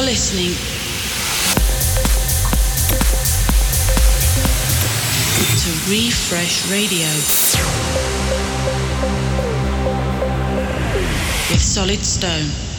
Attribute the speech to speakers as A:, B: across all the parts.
A: You're listening to Refresh Radio with Solid Stone.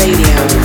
B: Radio.